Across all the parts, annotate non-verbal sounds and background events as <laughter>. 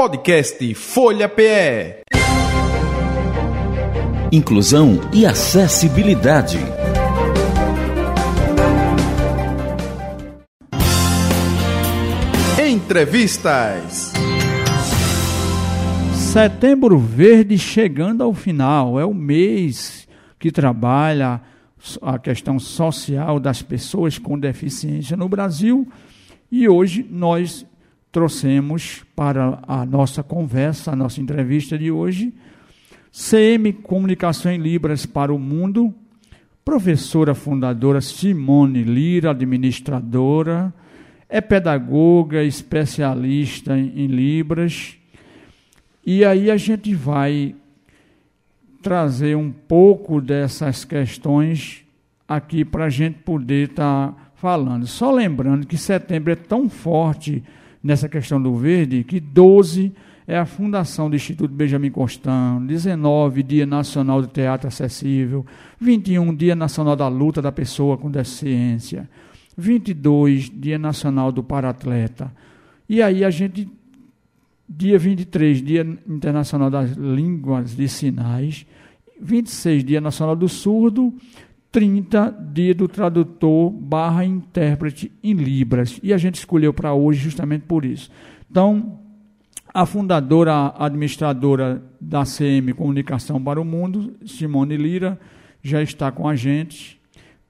Podcast Folha PE. Inclusão e acessibilidade. Entrevistas. Setembro Verde chegando ao final, é o mês que trabalha a questão social das pessoas com deficiência no Brasil e hoje nós trouxemos para a nossa conversa, a nossa entrevista de hoje, CM Comunicação em Libras para o Mundo, professora fundadora Simone Lira, administradora, é pedagoga, especialista em, em Libras. E aí a gente vai trazer um pouco dessas questões aqui para a gente poder estar tá falando. Só lembrando que setembro é tão forte nessa questão do verde que 12 é a fundação do Instituto Benjamin Constant, 19 Dia Nacional do Teatro Acessível, 21 Dia Nacional da Luta da Pessoa com Deficiência, 22, Dia Nacional do Paratleta. E aí a gente, dia 23, Dia Internacional das Línguas de Sinais, 26, Dia Nacional do Surdo, 30, Dia do Tradutor barra intérprete em Libras. E a gente escolheu para hoje justamente por isso. Então, a fundadora, administradora da CM Comunicação para o Mundo, Simone Lira, já está com a gente.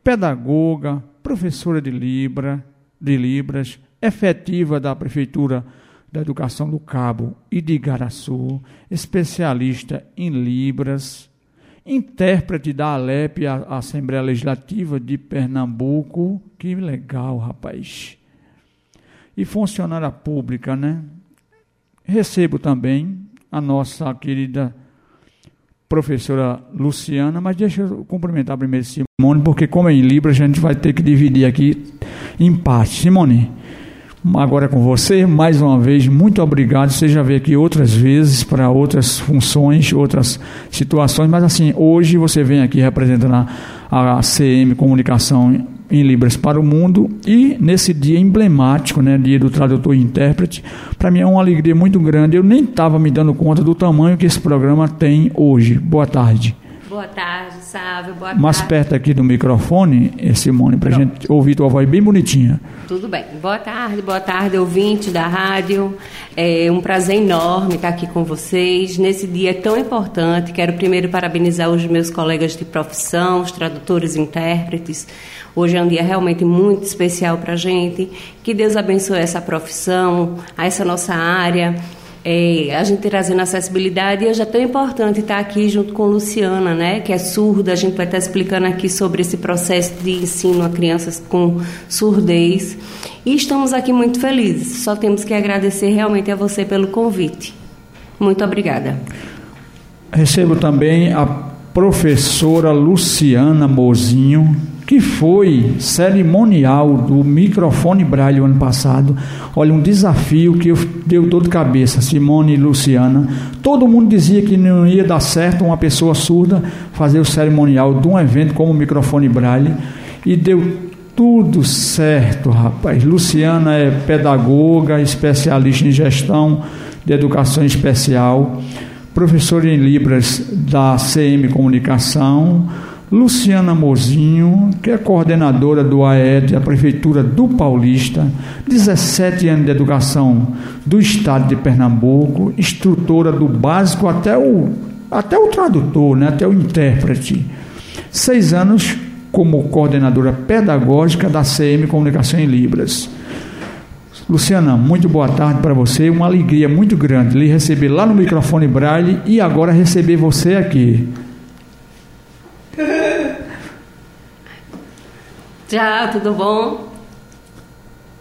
Pedagoga, professora de Libra, de Libras, efetiva da Prefeitura da Educação do Cabo e de Igaraçu, especialista em Libras, intérprete da Alep, a Assembleia Legislativa de Pernambuco. Que legal, rapaz. E funcionária pública, né? Recebo também a nossa querida professora Luciana, mas deixa eu cumprimentar primeiro Simone, porque como é em Libra, a gente vai ter que dividir aqui em parte. Simone, agora é com você, mais uma vez, muito obrigado. Você já veio aqui outras vezes para outras funções, outras situações, mas assim, hoje você vem aqui representando a, a CM Comunicação em Libras para o mundo e nesse dia emblemático, né, dia do tradutor e intérprete, para mim é uma alegria muito grande. Eu nem estava me dando conta do tamanho que esse programa tem hoje. Boa tarde. Boa tarde, Sávio. Boa Mais tarde. perto aqui do microfone, Simone, para a gente ouvir tua voz bem bonitinha. Tudo bem. Boa tarde, boa tarde, ouvinte da rádio. É um prazer enorme estar aqui com vocês nesse dia tão importante. Quero primeiro parabenizar os meus colegas de profissão, os tradutores e intérpretes. Hoje é um dia realmente muito especial para a gente. Que Deus abençoe essa profissão, essa nossa área é, a gente trazendo acessibilidade e hoje é tão importante estar aqui junto com Luciana, né, que é surda, a gente vai estar explicando aqui sobre esse processo de ensino a crianças com surdez. E estamos aqui muito felizes. Só temos que agradecer realmente a você pelo convite. Muito obrigada. Recebo também a professora Luciana Mozinho, que foi cerimonial do microfone Braille o ano passado. Olha, um desafio que eu deu dor de cabeça, Simone e Luciana. Todo mundo dizia que não ia dar certo uma pessoa surda fazer o cerimonial de um evento como o microfone Braille e deu tudo certo, rapaz. Luciana é pedagoga, especialista em gestão de educação especial, professora em Libras da CM Comunicação Luciana Mozinho, que é coordenadora do AED, a Prefeitura do Paulista, 17 anos de educação do Estado de Pernambuco, instrutora do básico até o, até o tradutor, né, até o intérprete. Seis anos como coordenadora pedagógica da CM Comunicação em Libras. Luciana, muito boa tarde para você. Uma alegria muito grande lhe receber lá no microfone Braille e agora receber você aqui. <laughs> Tchau, tudo bom?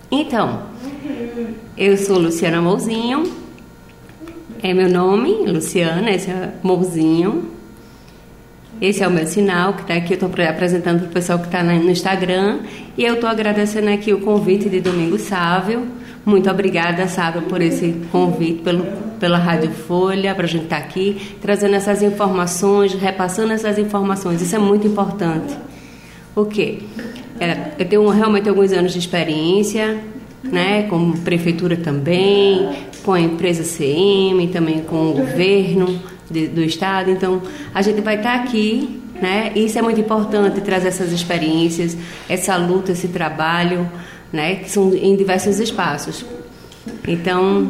Então, eu sou Luciana Mouzinho, é meu nome, Luciana, esse é Mouzinho. Esse é o meu sinal que está aqui, eu estou apresentando para o pessoal que está no Instagram. E eu estou agradecendo aqui o convite de Domingo Sávio. Muito obrigada, Sávio, por esse convite, pelo, pela Rádio Folha, para a gente estar tá aqui, trazendo essas informações, repassando essas informações. Isso é muito importante. O quê? É, eu tenho realmente alguns anos de experiência, né, como prefeitura também, com a empresa CM, também com o governo de, do estado. Então, a gente vai estar aqui, né? Isso é muito importante trazer essas experiências, essa luta, esse trabalho, né? Que são em diversos espaços. Então,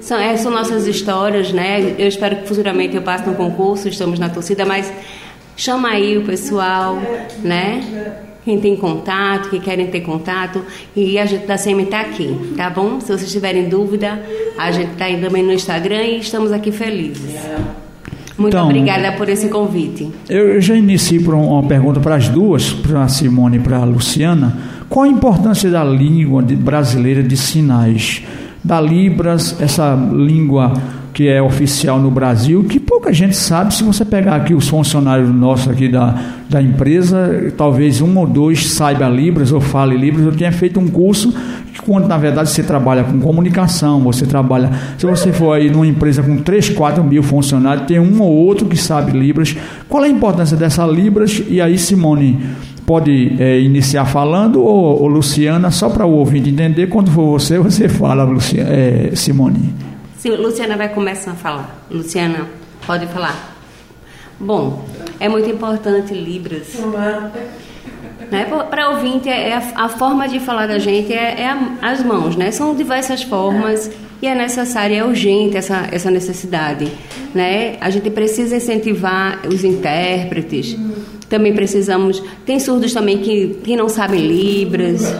são, é, são nossas histórias, né? Eu espero que futuramente eu passe no concurso, estamos na torcida, mas chama aí o pessoal, né? Quem tem contato, que querem ter contato, e a gente da CM está aqui, tá bom? Se vocês tiverem dúvida, a gente está também no Instagram e estamos aqui felizes. Muito então, obrigada por esse convite. Eu já inicio por uma pergunta para as duas, para a Simone e para a Luciana. Qual a importância da língua brasileira de sinais? Da Libras, essa língua que é oficial no Brasil, que pouca gente sabe. Se você pegar aqui os funcionários nossos aqui da, da empresa, talvez um ou dois saiba Libras ou fale Libras. Eu tinha feito um curso quando na verdade você trabalha com comunicação, você trabalha. Se você for aí numa empresa com 3, 4 mil funcionários, tem um ou outro que sabe Libras. Qual é a importância dessa Libras? E aí, Simone pode é, iniciar falando, ou, ou Luciana, só para o ouvinte entender, quando for você, você fala, Luciana, é, Simone. Sim, Luciana vai começar a falar. Luciana, pode falar. Bom, é muito importante Libras. Né? Para ouvinte, é, é a, a, forma de falar da gente é, é a, as mãos, né? São diversas formas e é necessária, é urgente essa, essa necessidade, né? A gente precisa incentivar os intérpretes. Também precisamos... Tem surdos também que, que não sabem Libras.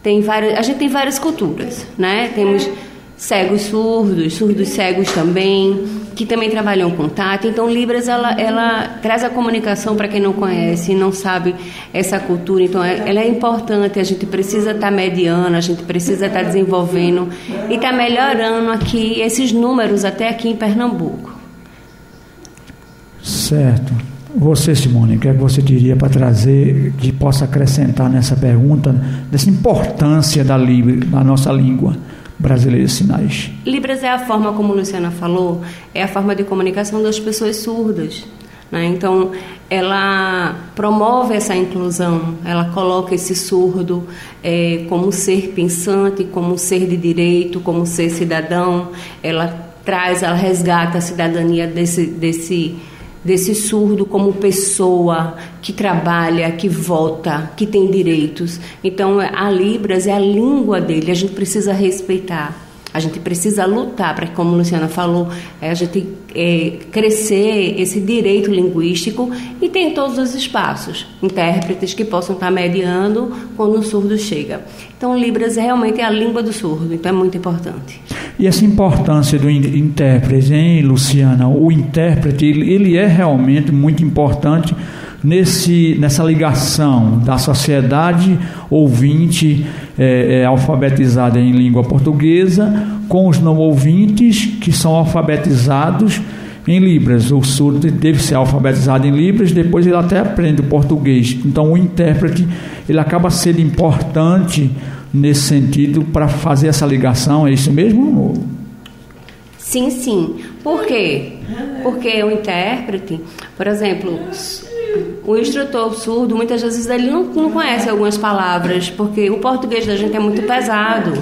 Tem várias, a gente tem várias culturas, né? Temos cegos surdos, surdos cegos também, que também trabalham com tato. Então, Libras ela, ela traz a comunicação para quem não conhece, não sabe essa cultura. Então, é, ela é importante. A gente precisa estar tá mediando, a gente precisa estar tá desenvolvendo e estar tá melhorando aqui esses números até aqui em Pernambuco. Certo. Você, Simone, o que, é que você diria para trazer, que possa acrescentar nessa pergunta, dessa importância da, da nossa língua? brasileira de sinais. Libras é a forma, como a Luciana falou, é a forma de comunicação das pessoas surdas. Né? Então, ela promove essa inclusão, ela coloca esse surdo é, como ser pensante, como ser de direito, como ser cidadão, ela traz, ela resgata a cidadania desse, desse desse surdo como pessoa que trabalha, que vota, que tem direitos. Então, a Libras é a língua dele, a gente precisa respeitar. A gente precisa lutar para como a Luciana falou, é, a gente é, crescer esse direito linguístico e tem todos os espaços, intérpretes que possam estar mediando quando o surdo chega. Então, Libras realmente é a língua do surdo, então é muito importante. E essa importância do intérprete, hein, Luciana? O intérprete, ele é realmente muito importante nesse, nessa ligação da sociedade ouvinte é, é, alfabetizada em língua portuguesa com os não ouvintes que são alfabetizados em Libras. O surdo deve ser alfabetizado em Libras, depois ele até aprende o português. Então o intérprete ele acaba sendo importante nesse sentido para fazer essa ligação, é isso mesmo? Sim, sim. Por quê? Porque o intérprete, por exemplo, o instrutor surdo, muitas vezes, ele não, não conhece algumas palavras, porque o português da gente é muito pesado.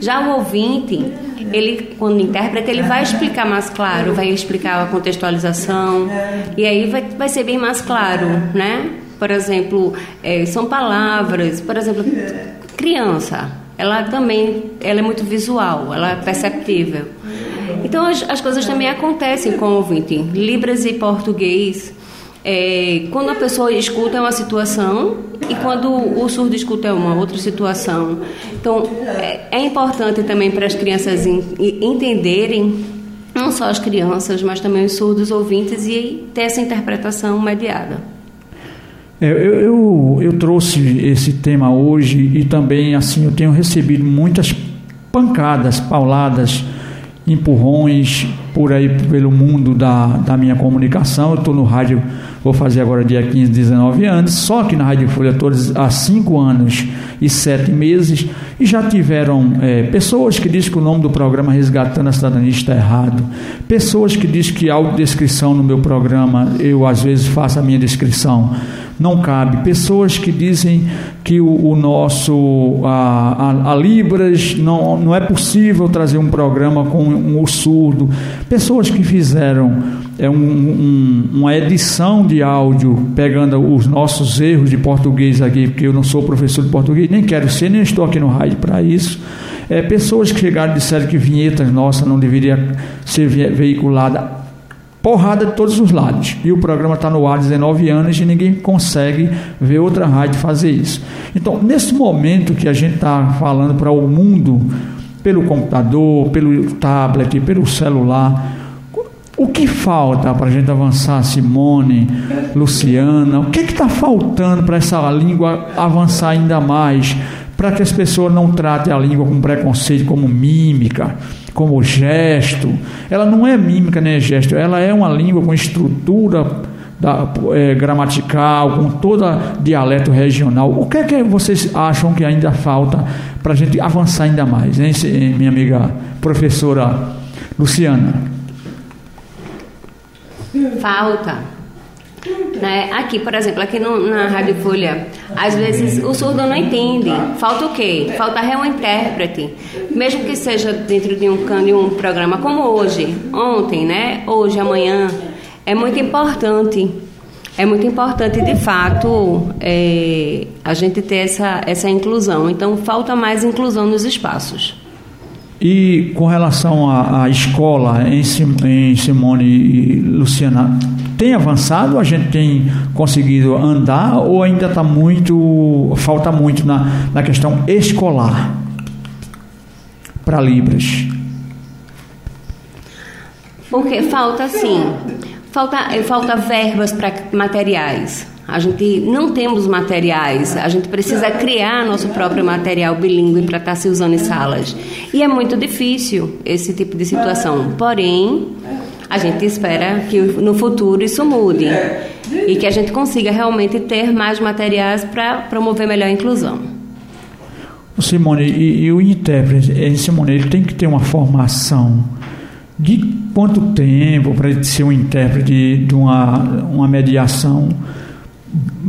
Já o ouvinte, ele, quando interpreta, ele vai explicar mais claro, vai explicar a contextualização, e aí vai, vai ser bem mais claro, né? Por exemplo, é, são palavras, por exemplo, criança, ela também ela é muito visual, ela é perceptível. Então as, as coisas também acontecem com o ouvinte. Libras e português é, quando a pessoa escuta é uma situação e quando o surdo escuta é uma outra situação. Então, é, é importante também para as crianças in, entenderem, não só as crianças, mas também os surdos ouvintes e ter essa interpretação mediada. É, eu, eu, eu trouxe esse tema hoje e também assim eu tenho recebido muitas pancadas, pauladas empurrões por aí pelo mundo da, da minha comunicação. Eu estou no rádio, vou fazer agora dia 15, 19 anos, só que na Rádio Folha todos há 5 anos e sete meses, e já tiveram é, pessoas que dizem que o nome do programa Resgatando a Cidadania está errado, pessoas que dizem que a audiodescrição no meu programa, eu às vezes faço a minha descrição, não cabe, pessoas que dizem que o, o nosso, a, a, a, Libras, não, não é possível trazer um programa com um, um surdo, pessoas que fizeram é um, um, uma edição de áudio pegando os nossos erros de português aqui, porque eu não sou professor de português, nem quero ser, nem estou aqui no rádio para isso. É, pessoas que chegaram e disseram que vinhetas nossas não deveria ser veiculada porrada de todos os lados. E o programa está no ar há 19 anos e ninguém consegue ver outra rádio fazer isso. Então, nesse momento que a gente está falando para o mundo, pelo computador, pelo tablet, pelo celular, o que falta para a gente avançar, Simone, Luciana? O que está faltando para essa língua avançar ainda mais? Para que as pessoas não tratem a língua com preconceito, como mímica, como gesto. Ela não é mímica nem gesto, ela é uma língua com estrutura da, é, gramatical, com toda dialeto regional. O que é que vocês acham que ainda falta para a gente avançar ainda mais, hein, minha amiga professora Luciana? Falta. Né? Aqui, por exemplo, aqui no, na Rádio Folha, às vezes o surdo não entende. Falta o quê? Falta um intérprete. Mesmo que seja dentro de um, de um programa como hoje, ontem, né? Hoje, amanhã. É muito importante. É muito importante, de fato, é, a gente ter essa, essa inclusão. Então, falta mais inclusão nos espaços. E com relação à, à escola em, em Simone e Luciana, tem avançado? A gente tem conseguido andar ou ainda está muito, falta muito na, na questão escolar para Libras? Porque falta sim, falta, falta verbas para materiais. A gente não temos materiais, a gente precisa criar nosso próprio material bilíngue para estar tá se usando em salas. E é muito difícil esse tipo de situação. Porém, a gente espera que no futuro isso mude e que a gente consiga realmente ter mais materiais para promover melhor a inclusão. Simone, e, e o intérprete, Simone, ele tem que ter uma formação de quanto tempo para ele ser um intérprete de uma, uma mediação?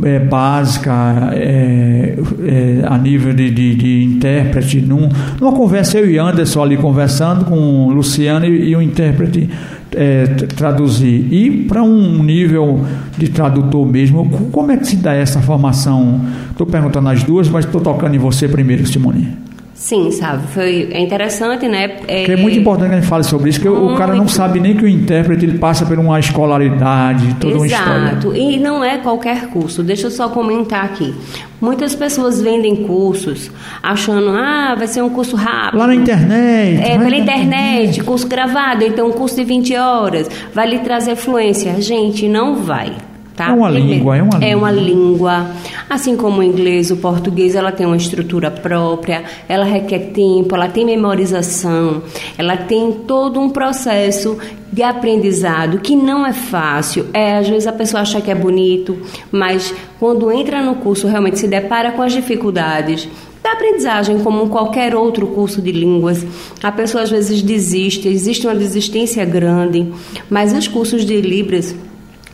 É, básica é, é, a nível de, de, de, intérprete. Num, numa conversa, eu e Anderson ali conversando com o Luciano e, e o intérprete é, traduzir. E para um nível de tradutor mesmo, como é que se dá essa formação? Estou perguntando as duas, mas estou tocando em você primeiro, Simone. Sim, sabe? Foi, é interessante, né? É, é muito importante que a gente fale sobre isso, porque muito... o cara não sabe nem que o intérprete ele passa por uma escolaridade, toda uma história. Exato, e não é qualquer curso. Deixa eu só comentar aqui. Muitas pessoas vendem cursos achando, ah, vai ser um curso rápido. Lá na internet. É, pela internet, internet, curso gravado, então um curso de 20 horas, vai lhe trazer fluência. Gente, não vai. Tá? É uma língua, é uma língua. É uma língua. Assim como o inglês, o português, ela tem uma estrutura própria, ela requer tempo, ela tem memorização, ela tem todo um processo de aprendizado que não é fácil. É, às vezes a pessoa acha que é bonito, mas quando entra no curso realmente se depara com as dificuldades da aprendizagem, como qualquer outro curso de línguas. A pessoa às vezes desiste, existe uma desistência grande, mas os cursos de Libras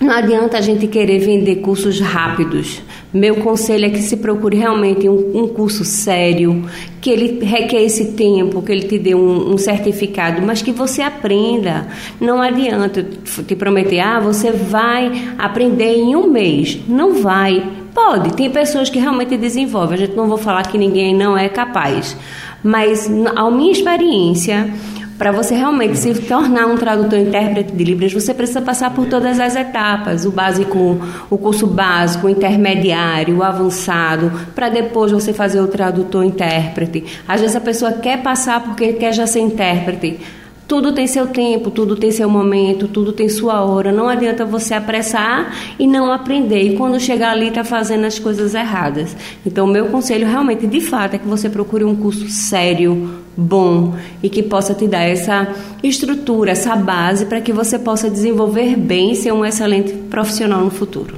não adianta a gente querer vender cursos rápidos. Meu conselho é que se procure realmente um, um curso sério, que ele requer esse tempo, que ele te dê um, um, certificado, mas que você aprenda. Não adianta te prometer, ah, você vai aprender em um mês. Não vai. Pode, tem pessoas que realmente desenvolvem. A gente não vou falar que ninguém não é capaz. Mas, a minha experiência, para você realmente se tornar um tradutor intérprete de Libras, você precisa passar por todas as etapas: o básico, o curso básico, o intermediário, o avançado, para depois você fazer o tradutor intérprete. Às vezes a pessoa quer passar porque quer já ser intérprete. Tudo tem seu tempo, tudo tem seu momento, tudo tem sua hora. Não adianta você apressar e não aprender. E quando chegar ali, está fazendo as coisas erradas. Então, meu conselho realmente, de fato, é que você procure um curso sério, bom e que possa te dar essa estrutura, essa base para que você possa desenvolver bem e ser um excelente profissional no futuro.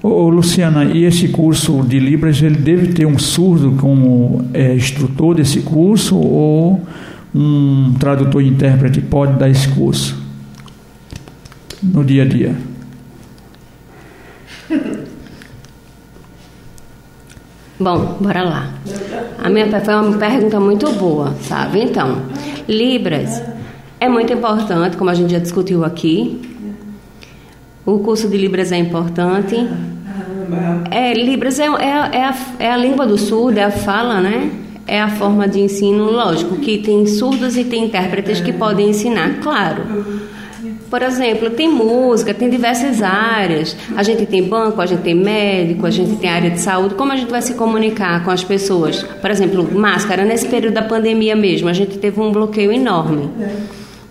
Ô, Luciana, e esse curso de Libras, ele deve ter um surdo como é, instrutor desse curso ou um tradutor e intérprete pode dar esse curso no dia a dia? <laughs> Bom, bora lá. A minha foi uma pergunta muito boa, sabe? Então, Libras é muito importante, como a gente já discutiu aqui. O curso de Libras é importante. É, Libras é, é, é, a, é a língua do surdo, é a fala, né? É a forma de ensino, lógico, que tem surdos e tem intérpretes que podem ensinar, claro. Por exemplo, tem música, tem diversas áreas. A gente tem banco, a gente tem médico, a gente tem área de saúde. Como a gente vai se comunicar com as pessoas? Por exemplo, máscara, nesse período da pandemia mesmo, a gente teve um bloqueio enorme.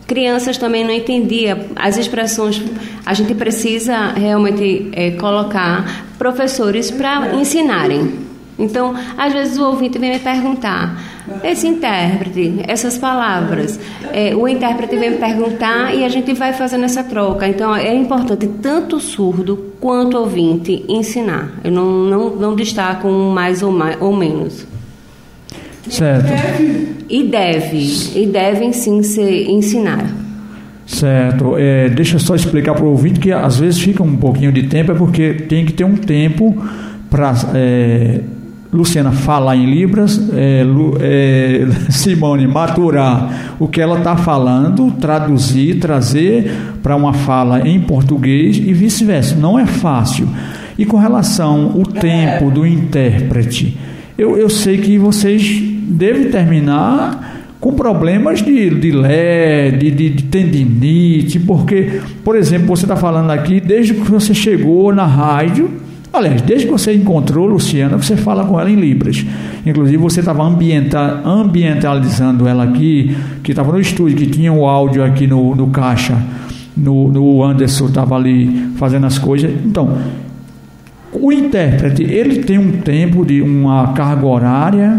Crianças também não entendiam as expressões. A gente precisa realmente é, colocar professores para ensinarem. Então, às vezes o ouvinte vem me perguntar, esse intérprete, essas palavras, é, o intérprete vem me perguntar e a gente vai fazendo essa troca. Então, é importante tanto o surdo quanto o ouvinte ensinar. Eu não, não, não destaco mais ou, mais ou menos. Certo. E deve, e devem sim ser ensinar. Certo. É, deixa eu só explicar para o ouvinte que às vezes fica um pouquinho de tempo, é porque tem que ter um tempo para é, Luciana falar em Libras, é, é, <laughs> Simone maturar o que ela está falando, traduzir, trazer para uma fala em português e vice-versa. Não é fácil. E com relação ao tempo do intérprete, eu, eu sei que vocês devem terminar com problemas de, de lé, de, de, de tendinite, porque, por exemplo, você está falando aqui, desde que você chegou na rádio, Aliás, desde que você encontrou Luciana, você fala com ela em Libras. Inclusive, você estava ambienta, ambientalizando ela aqui, que estava no estúdio, que tinha o áudio aqui no, no caixa, no, no Anderson estava ali fazendo as coisas. Então, o intérprete, ele tem um tempo de uma carga horária,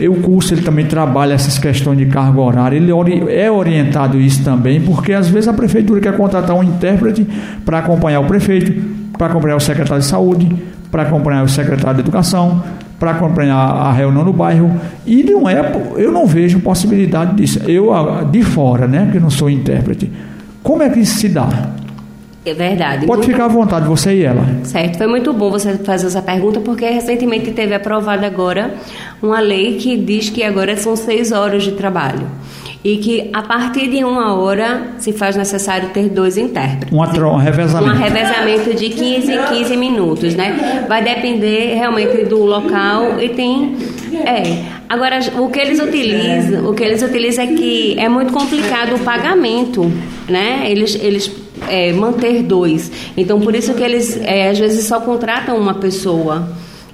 e o curso ele também trabalha essas questões de carga horária, ele é orientado isso também, porque às vezes a prefeitura quer contratar um intérprete para acompanhar o prefeito, para acompanhar o secretário de saúde, para acompanhar o secretário de educação, para acompanhar a reunião no bairro. E não é, eu não vejo possibilidade disso. Eu, de fora, né, que não sou intérprete, como é que isso se dá? É verdade. Pode muito... ficar à vontade, você e ela. Certo, foi muito bom você fazer essa pergunta, porque recentemente teve aprovada agora uma lei que diz que agora são seis horas de trabalho e que a partir de uma hora se faz necessário ter dois intérpretes. Um, um revezamento. Um revezamento de 15 em 15 minutos, né? Vai depender realmente do local e tem é. Agora o que eles utilizam, o que eles utilizam é que é muito complicado o pagamento, né? Eles eles é, manter dois. Então por isso que eles é, às vezes só contratam uma pessoa.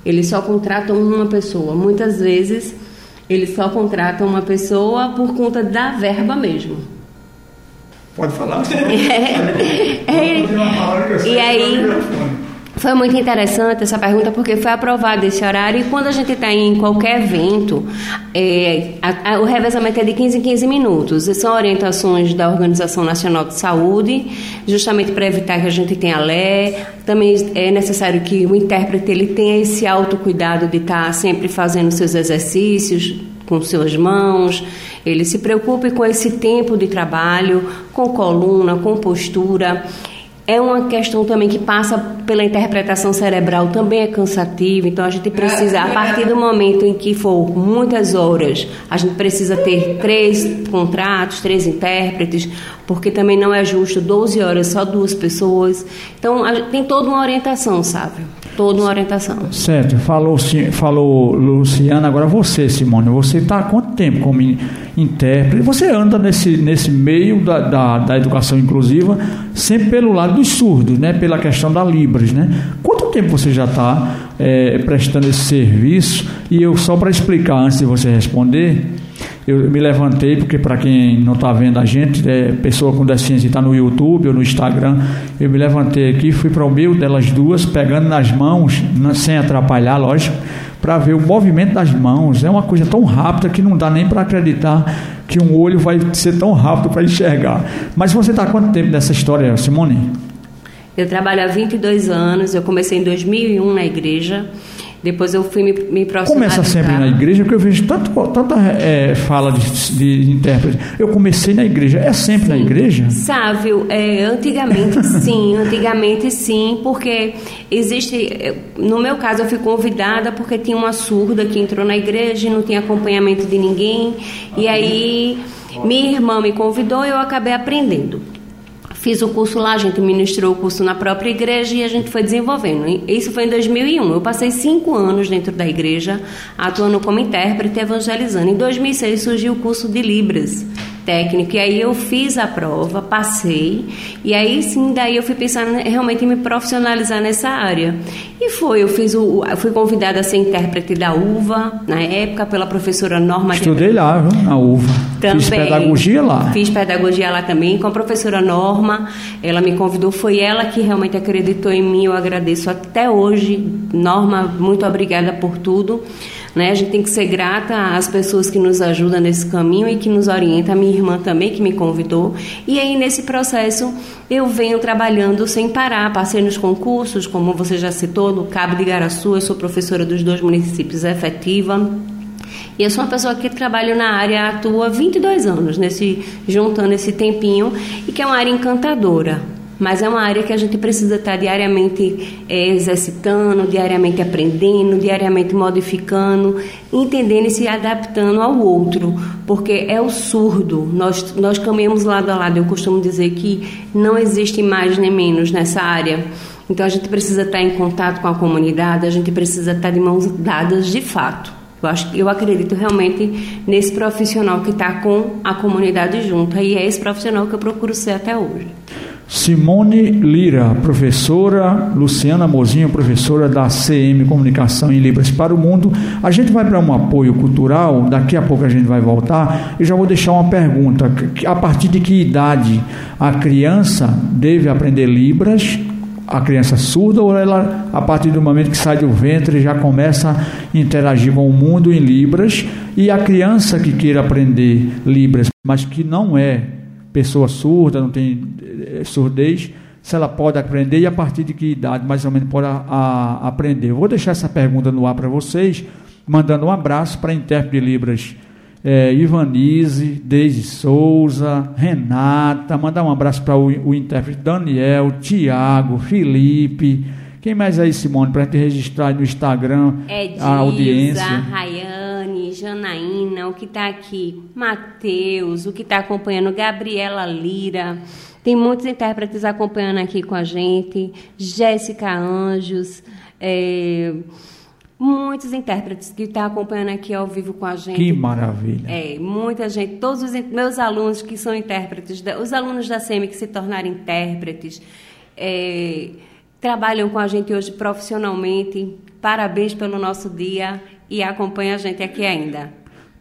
Eles só contratam uma pessoa. Muitas vezes eles só contratam uma pessoa por conta da verba mesmo. Pode falar. <laughs> É, é, e aí, foi muito interessante essa pergunta porque foi aprovado esse horário e quando a gente está em qualquer evento, é, a, a, o revezamento é de 15 em 15 minutos. São orientações da Organização Nacional de Saúde, justamente para evitar que a gente tenha lé. Também é necessário que o intérprete ele tenha esse autocuidado de estar tá sempre fazendo seus exercícios com suas mãos, ele se preocupe com esse tempo de trabalho, com coluna, com postura é uma questão também que passa pela interpretação cerebral, também é cansativo, então a gente precisa, a partir do momento em que for muitas horas, a gente precisa ter três contratos, três intérpretes, porque também não é justo 12 horas só duas pessoas. Então tem toda uma orientação, sabe? Toda uma orientação. Certo, falou, falou Luciana, agora você, Simone, você está há quanto tempo como intérprete? Você anda nesse, nesse meio da, da, da educação inclusiva, sempre pelo lado dos surdos, né? pela questão da Libras. Né? Quanto tempo você já está é, prestando esse serviço? E eu, só para explicar antes de você responder, eu me levantei, porque para quem não está vendo a gente, é pessoa com deficiência está no YouTube ou no Instagram, eu me levantei aqui, fui para o meio delas duas, pegando nas mãos, sem atrapalhar, lógico, para ver o movimento das mãos. É uma coisa tão rápida que não dá nem para acreditar que um olho vai ser tão rápido para enxergar. Mas você está quanto tempo nessa história, Simone? Eu trabalho há 22 anos, eu comecei em 2001 na igreja. Depois eu fui me, me Começa sempre na igreja, porque eu vejo tanto, tanta é, fala de, de intérprete. Eu comecei na igreja. É sempre sim. na igreja? Sávio, é, antigamente <laughs> sim, antigamente sim, porque existe. No meu caso, eu fui convidada porque tinha uma surda que entrou na igreja e não tinha acompanhamento de ninguém. E aí minha irmã me convidou e eu acabei aprendendo. Fiz o curso lá, a gente ministrou o curso na própria igreja e a gente foi desenvolvendo. Isso foi em 2001. Eu passei cinco anos dentro da igreja, atuando como intérprete e evangelizando. Em 2006 surgiu o curso de Libras técnico. E aí eu fiz a prova, passei. E aí sim, daí eu fui pensando realmente em me profissionalizar nessa área. E foi, eu fiz o, fui convidada a ser intérprete da UVA, na época, pela professora Norma. Estudei lá, viu? na UVA. Também. Fiz pedagogia lá. Fiz pedagogia lá também, com a professora Norma. Ela me convidou, foi ela que realmente acreditou em mim. Eu agradeço até hoje. Norma, muito obrigada por tudo. Né? A gente tem que ser grata às pessoas que nos ajudam nesse caminho e que nos orientam, a minha irmã também que me convidou. E aí nesse processo eu venho trabalhando sem parar, passei nos concursos, como você já citou, no Cabo de Garaçu, eu sou professora dos dois municípios efetiva. E eu sou uma pessoa que trabalha na área, atua 22 anos, nesse, juntando esse tempinho, e que é uma área encantadora mas é uma área que a gente precisa estar diariamente é, exercitando, diariamente aprendendo, diariamente modificando, entendendo e se adaptando ao outro, porque é o surdo. Nós, nós caminhamos lado a lado. Eu costumo dizer que não existe mais nem menos nessa área. Então a gente precisa estar em contato com a comunidade, a gente precisa estar de mãos dadas de fato. Eu, acho, eu acredito realmente nesse profissional que está com a comunidade junto, e é esse profissional que eu procuro ser até hoje. Simone Lira, professora, Luciana Mozinho, professora da CM Comunicação em Libras para o Mundo. A gente vai para um apoio cultural, daqui a pouco a gente vai voltar. Eu já vou deixar uma pergunta: a partir de que idade a criança deve aprender Libras? A criança surda ou ela, a partir do momento que sai do ventre, já começa a interagir com o mundo em Libras? E a criança que queira aprender Libras, mas que não é pessoa surda, não tem eh, surdez, se ela pode aprender e a partir de que idade mais ou menos pode a, a, aprender. Eu vou deixar essa pergunta no ar para vocês, mandando um abraço para a intérprete de Libras é, Ivanise, Deise Souza, Renata, mandar um abraço para o, o intérprete Daniel, Tiago, Felipe, quem mais aí, Simone, para a gente registrar no Instagram Edilza, a audiência? Rayane, Janaína, o que está aqui, Matheus, o que está acompanhando, Gabriela Lira. Tem muitos intérpretes acompanhando aqui com a gente, Jéssica Anjos, é, muitos intérpretes que estão tá acompanhando aqui ao vivo com a gente. Que maravilha! É, muita gente, todos os meus alunos que são intérpretes, os alunos da SEMI que se tornaram intérpretes, é, trabalham com a gente hoje profissionalmente. Parabéns pelo nosso dia e acompanha a gente aqui ainda.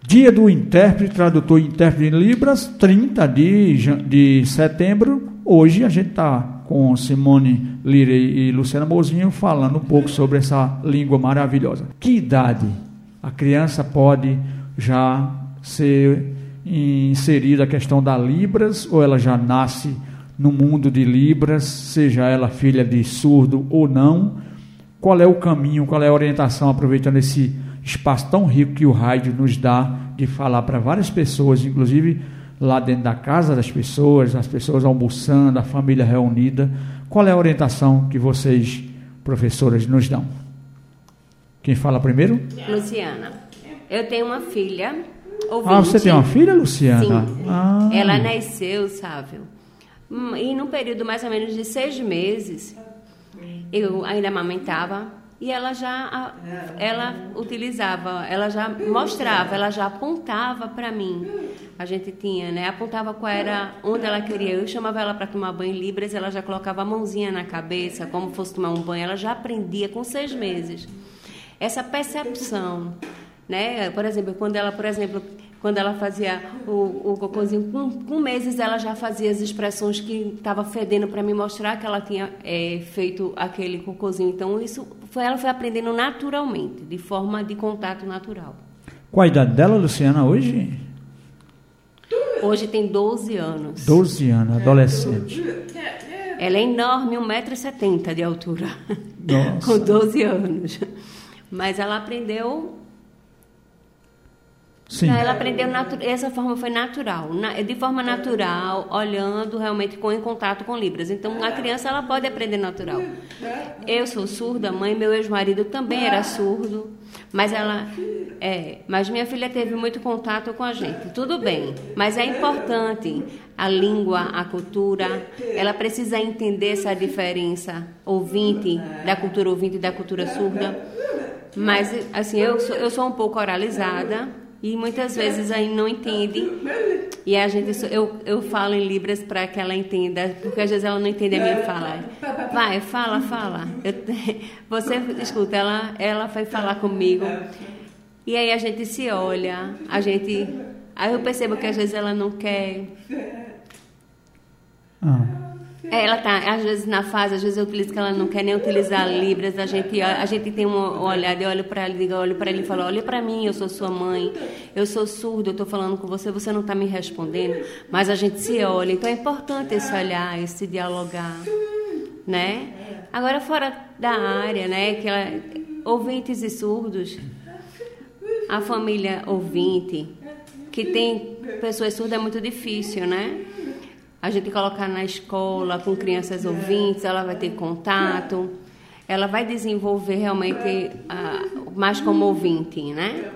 Dia do intérprete, tradutor e intérprete em Libras, 30 de, de setembro. Hoje a gente está com Simone Lira e Luciana Mozinho falando um pouco sobre essa língua maravilhosa. Que idade a criança pode já ser inserida a questão da Libras ou ela já nasce no mundo de Libras, seja ela filha de surdo ou não, qual é o caminho, qual é a orientação, aproveitando esse espaço tão rico que o rádio nos dá de falar para várias pessoas, inclusive lá dentro da casa das pessoas, as pessoas almoçando, a família reunida. Qual é a orientação que vocês, professoras, nos dão? Quem fala primeiro? Luciana. Eu tenho uma filha. Ouvinte. Ah, você tem uma filha, Luciana? Sim. Ah. Ela nasceu, sabe? E num período mais ou menos de seis meses, eu ainda amamentava e ela já ela utilizava, ela já mostrava, ela já apontava para mim. A gente tinha, né? Apontava qual era onde ela queria. Eu chamava ela para tomar banho libras, ela já colocava a mãozinha na cabeça, como fosse tomar um banho. Ela já aprendia com seis meses. Essa percepção, né? Por exemplo, quando ela, por exemplo, quando ela fazia o, o cocôzinho, com, com, meses ela já fazia as expressões que estava fedendo para me mostrar que ela tinha é, feito aquele cocôzinho. Então, isso foi, ela foi aprendendo naturalmente, de forma de contato natural. Qual a idade dela, Luciana, hoje? Hoje tem 12 anos. 12 anos, adolescente. Ela é enorme, 1,70m de altura, Nossa. <laughs> com 12 anos. Mas ela aprendeu Sim. Ela aprendeu essa forma foi natural, na- de forma natural, olhando realmente com em contato com libras. Então a criança ela pode aprender natural. Eu sou surda, mãe, meu ex-marido também era surdo, mas ela é, mas minha filha teve muito contato com a gente. Tudo bem, mas é importante a língua, a cultura, ela precisa entender essa diferença ouvinte da cultura ouvinte da cultura surda. Mas assim, eu sou, eu sou um pouco oralizada e muitas vezes aí não entende. E a gente eu, eu falo em libras para que ela entenda, porque às vezes ela não entende a minha fala. Vai, fala, fala. Eu <laughs> você escuta, ela ela foi falar comigo. E aí a gente se olha, a gente aí eu percebo que às vezes ela não quer Ah. É, ela tá, às vezes, na fase, às vezes eu utilizo que ela não quer nem utilizar libras, a gente, a gente tem um olhar, eu olho para ela, digo, olho para ele e falo, olha para mim, eu sou sua mãe, eu sou surdo, eu estou falando com você, você não está me respondendo, mas a gente se olha, então é importante esse olhar, esse dialogar, né? Agora, fora da área, né, que ela, ouvintes e surdos, a família ouvinte, que tem pessoas surdas é muito difícil, né? A gente colocar na escola com crianças ouvintes, ela vai ter contato, ela vai desenvolver realmente ah, mais como ouvinte, né?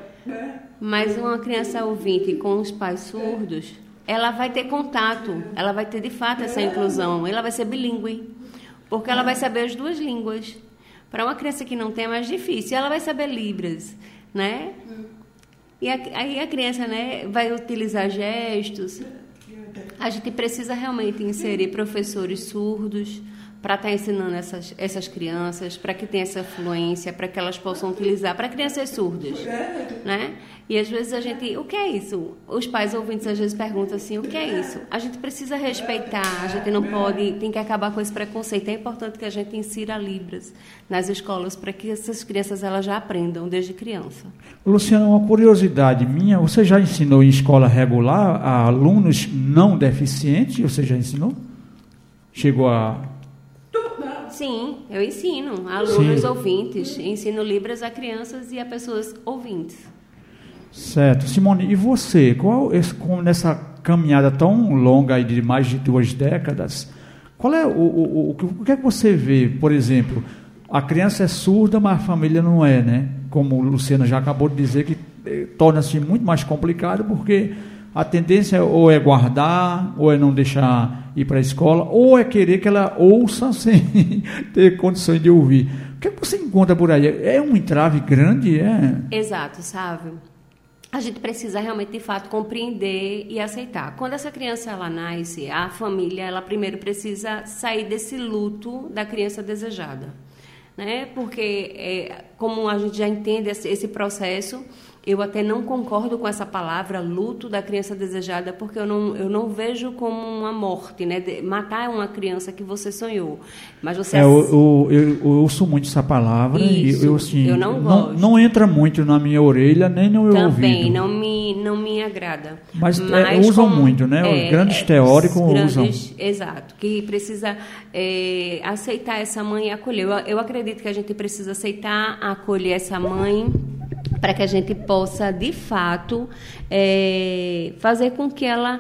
Mas uma criança ouvinte com os pais surdos, ela vai ter contato, ela vai ter de fato essa inclusão, ela vai ser bilíngue, porque ela vai saber as duas línguas. Para uma criança que não tem é mais difícil, ela vai saber libras, né? E aí a criança, né, vai utilizar gestos. A gente precisa realmente inserir professores surdos para estar ensinando essas, essas crianças, para que tenha essa fluência, para que elas possam utilizar, para crianças surdas, né? E às vezes a gente, o que é isso? Os pais ouvintes às vezes perguntam assim, o que é isso? A gente precisa respeitar, a gente não pode, tem que acabar com esse preconceito. É importante que a gente insira libras nas escolas para que essas crianças elas já aprendam desde criança. Luciano, uma curiosidade minha, você já ensinou em escola regular a alunos não deficientes? Você já ensinou? Chegou a. Sim, eu ensino alunos Sim. ouvintes, ensino libras a crianças e a pessoas ouvintes. Certo. Simone, e você? Qual, com- nessa caminhada tão longa de mais de duas décadas, qual é o, o, o, o que- é que você vê, por exemplo, a criança é surda, mas a família não é, né? Como o Luciano já acabou de dizer, que eh, torna-se muito mais complicado, porque a tendência ou é guardar, ou é não deixar ir para a escola, ou é querer que ela ouça <laughs> sem ter condições de ouvir. O que, é que você encontra por aí? É um entrave grande? É? Exato, sabe? A gente precisa realmente, de fato, compreender e aceitar. Quando essa criança ela nasce, a família, ela primeiro precisa sair desse luto da criança desejada, né? Porque, é, como a gente já entende esse processo, eu até não concordo com essa palavra luto da criança desejada, porque eu não, eu não vejo como uma morte, né? De- matar uma criança que você sonhou, mas você É, eu, eu, eu, eu ouço muito essa palavra Isso, e eu, assim, eu não não, gosto. não entra muito na minha orelha nem no meu Também ouvido. não me, não me agrada. Mas, é, usam muito, né? Os grandes teóricos usam. Exato, que precisa é, aceitar essa mãe e acolher. Eu, eu acredito que a gente precisa aceitar, acolher essa mãe para que a gente possa, de fato, é, fazer com que ela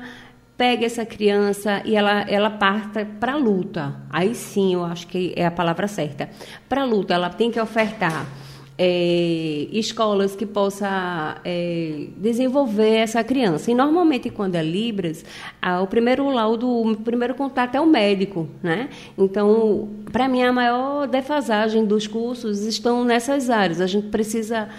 pegue essa criança e ela, ela parta para a luta. Aí sim, eu acho que é a palavra certa. Para a luta, ela tem que ofertar é, escolas que possa é, desenvolver essa criança. E normalmente quando é Libras, ah, o primeiro laudo, o primeiro contato é o médico, né? Então, para mim a maior defasagem dos cursos estão nessas áreas. A gente precisa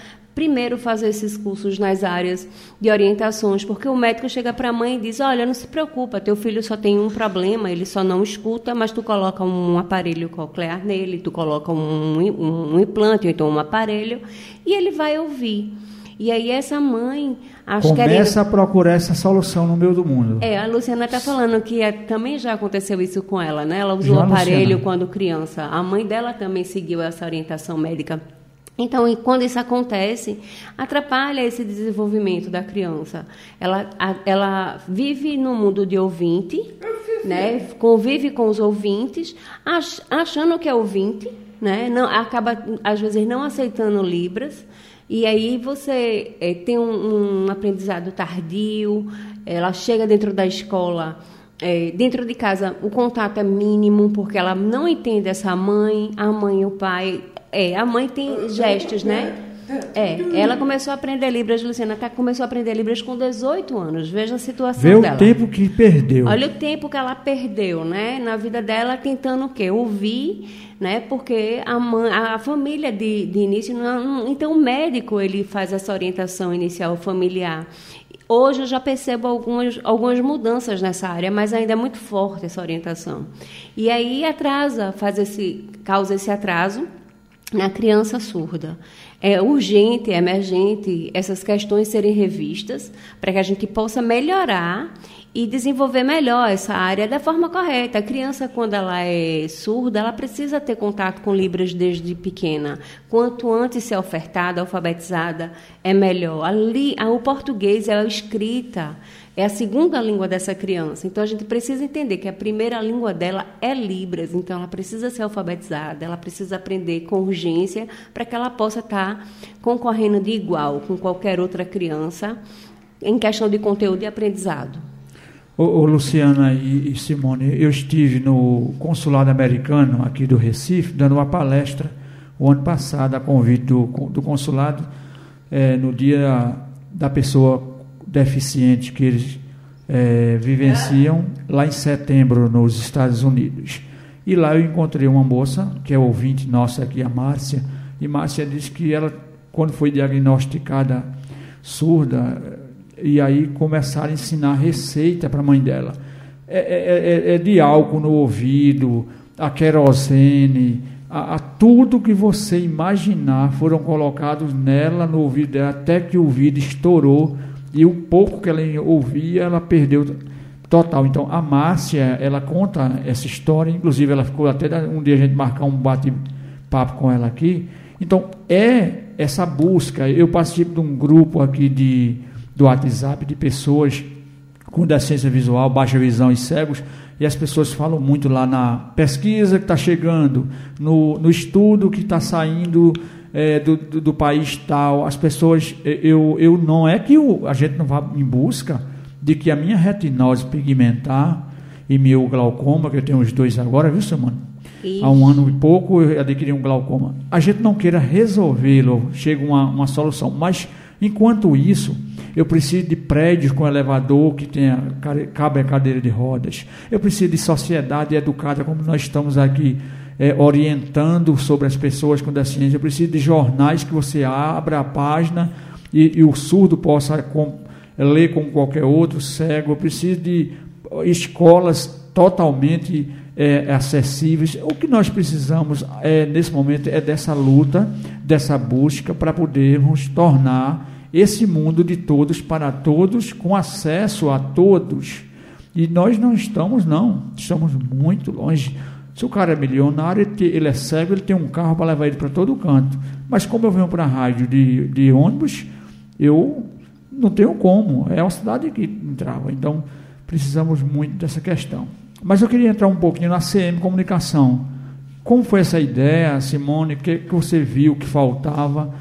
primeiro fazer esses cursos nas áreas de orientações, porque o médico chega para a mãe e diz: "Olha, não se preocupa, teu filho só tem um problema, ele só não escuta, mas tu coloca um aparelho coclear nele, tu coloca um, um, um implante ou então um aparelho e ele vai ouvir". E aí essa mãe, acho Começa a procurar essa solução no meio do mundo. é, a Luciana está falando que é- também já aconteceu isso com ela, né? Ela usou Já, o aparelho Luciana? quando criança. A mãe dela também seguiu essa orientação médica. Então, quando isso acontece, atrapalha esse desenvolvimento da criança. Ela, a, ela vive no mundo de ouvinte, né? convive com os ouvintes, ach, achando que é ouvinte, né? não, acaba, às vezes, não aceitando Libras. E aí você é, tem um, um, aprendizado tardio, ela chega dentro da escola, é, dentro de casa o contato é mínimo, porque ela não entende essa mãe, a mãe e o pai é, a mãe tem gestos, né? É, ela começou a aprender Libras, Luciana tá, começou a aprender Libras com 18 anos. Veja a situação Vê dela. o tempo que perdeu. Olha o tempo que ela perdeu, né? Na vida dela, tentando o quê? Ouvir, né? Porque a, mãe, a família de, de início... Não, então, o médico, ele faz essa orientação inicial familiar. Hoje eu já percebo algumas, algumas mudanças nessa área, mas ainda é muito forte essa orientação. E aí atrasa, faz esse, causa esse atraso na criança surda. É urgente, é emergente essas questões serem revistas para que a gente possa melhorar e desenvolver melhor essa área da forma correta. A criança, quando ela é surda, ela precisa ter contato com Libras desde pequena. Quanto antes ser ofertada, alfabetizada, é melhor. Ali, o português é a escrita, é a segunda língua dessa criança. Então a gente precisa entender que a primeira língua dela é Libras, então ela precisa ser alfabetizada, ela precisa aprender com urgência para que ela possa estar concorrendo de igual com qualquer outra criança em questão de conteúdo e aprendizado. Ô, ô Luciana e, e, Simone, eu estive no consulado americano aqui do Recife dando uma palestra o ano passado a convite do, do consulado é, no dia da pessoa deficiente que eles é, vivenciam lá em setembro nos Estados Unidos. E lá eu encontrei uma moça, que é ouvinte nossa aqui, a Márcia, e Márcia disse que ela, quando foi diagnosticada surda, e aí começaram a ensinar receita para a mãe dela. É, é, é, é, de álcool no ouvido, a querosene, a, a, tudo que você imaginar foram colocados nela no ouvido dela, até que o ouvido estourou e o pouco que ela ouvia, ela perdeu total. Então, a Márcia, ela conta essa história, inclusive ela ficou até um dia a gente marcar um bate-papo com ela aqui. Então, é essa busca. Eu participo de um grupo aqui de, do WhatsApp de pessoas com deficiência visual, baixa visão e cegos, e as pessoas falam muito lá na pesquisa que está chegando, no, no estudo que está saindo é, do, do, do, país tal, as pessoas, é, eu, eu não é que eu, a gente não vá em busca de que a minha retinose pigmentar e meu glaucoma, que eu tenho os dois agora, viu, Samana? Há um ano e pouco eu adquiri um glaucoma. A gente não queira resolvê-lo, chega uma, uma solução. Mas, enquanto isso, eu preciso de prédios com elevador que tenha cabe a cadeira de rodas. Eu preciso de sociedade educada como nós estamos aqui é, orientando sobre as pessoas com deficiência. Eu preciso de jornais que você abra a página e, e o surdo possa com, ler como qualquer outro cego. Eu preciso de escolas totalmente é, acessíveis. O que nós precisamos é, nesse momento é dessa luta, dessa busca para podermos tornar esse mundo de todos para todos, com acesso a todos. E nós não estamos, não, estamos muito longe. Se o cara é milionário, ele é cego, ele tem um carro para levar ele para todo canto. Mas como eu venho para a rádio de, de ônibus, eu não tenho como. É uma cidade que entrava. Então, precisamos muito dessa questão. Mas eu queria entrar um pouquinho na CM Comunicação. Como foi essa ideia, Simone? O que, que você viu que faltava